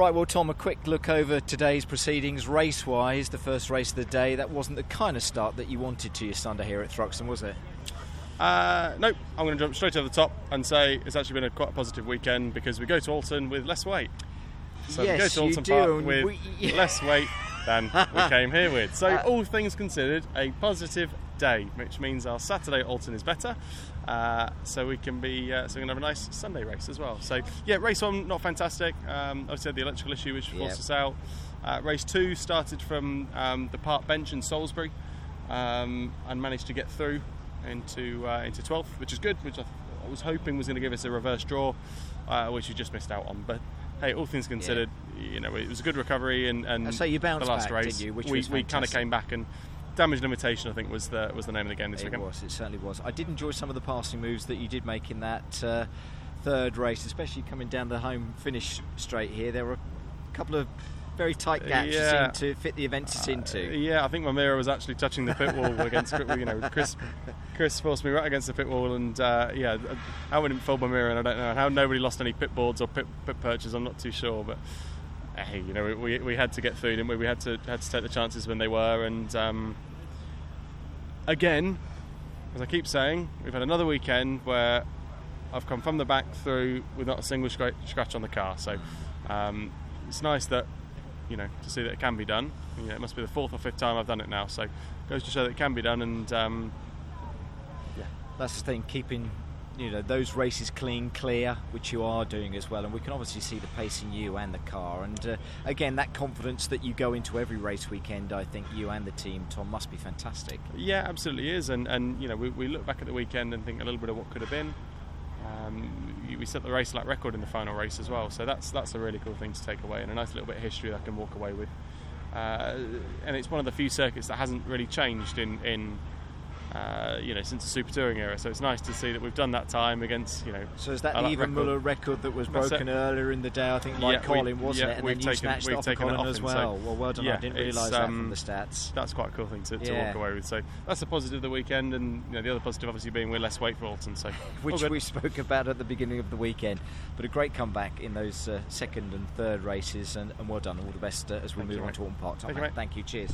Right, well, Tom, a quick look over today's proceedings race wise. The first race of the day, that wasn't the kind of start that you wanted to your Sunday here at Thruxton, was it? Uh, nope, I'm going to jump straight over the top and say it's actually been a quite a positive weekend because we go to Oulton with less weight. So yes, we go to Oulton Park with we, less weight than we came here with. So, uh, all things considered, a positive day, which means our Saturday at Oulton is better. Uh, so we can be uh, so we can have a nice Sunday race as well. So yeah, race one not fantastic. Um, I said the electrical issue which forced yep. us out. Uh, race two started from um, the park bench in Salisbury um, and managed to get through into uh, into 12th, which is good. Which I, th- I was hoping was going to give us a reverse draw, uh, which we just missed out on. But hey, all things considered, yeah. you know, it was a good recovery and, and so you bounced the last back, race, you, we, we kind of came back and damage limitation, I think, was the was the name of the game this it weekend. It was. It certainly was. I did enjoy some of the passing moves that you did make in that uh, third race, especially coming down the home finish straight here. There were a couple of very tight gaps yeah. to fit the events uh, into. Yeah, I think my mirror was actually touching the pit wall against you know Chris. Chris forced me right against the pit wall, and uh, yeah, how I didn't fold my mirror, and I don't know how nobody lost any pit boards or pit, pit perches. I'm not too sure, but hey, you know, we, we had to get through, didn't we? We had to had to take the chances when they were, and um, again, as I keep saying, we've had another weekend where I've come from the back through with not a single scratch on the car. So um, it's nice that you know to see that it can be done. You know, it must be the fourth or fifth time I've done it now. So it goes to show that it can be done, and um, yeah, that's the thing. Keeping you know those races clean, clear, which you are doing as well, and we can obviously see the pace in you and the car. And uh, again, that confidence that you go into every race weekend, I think you and the team, Tom, must be fantastic. Yeah, absolutely is. And and you know we, we look back at the weekend and think a little bit of what could have been. Um, we set the race lap record in the final race as well, so that's that's a really cool thing to take away and a nice little bit of history that I can walk away with. Uh, and it's one of the few circuits that hasn't really changed in in uh, you know, since the Super Touring era. So it's nice to see that we've done that time against, you know. So is that the Yvan Muller record that was broken earlier in the day? I think like yeah, Colin, we, wasn't yeah, it? And we've then taken, you snatched off taken Colin off as well. So, well, well done. Yeah, I didn't realise um, that from um, the stats. That's quite a cool thing to, to yeah. walk away with. So that's a positive of the weekend, and you know, the other positive obviously being we're less weight for Oulton. So which we spoke about at the beginning of the weekend, but a great comeback in those uh, second and third races, and, and, well done. All the best uh, as we Thank move you, on to Oulton Park. Thank, you, Thank you. Cheers.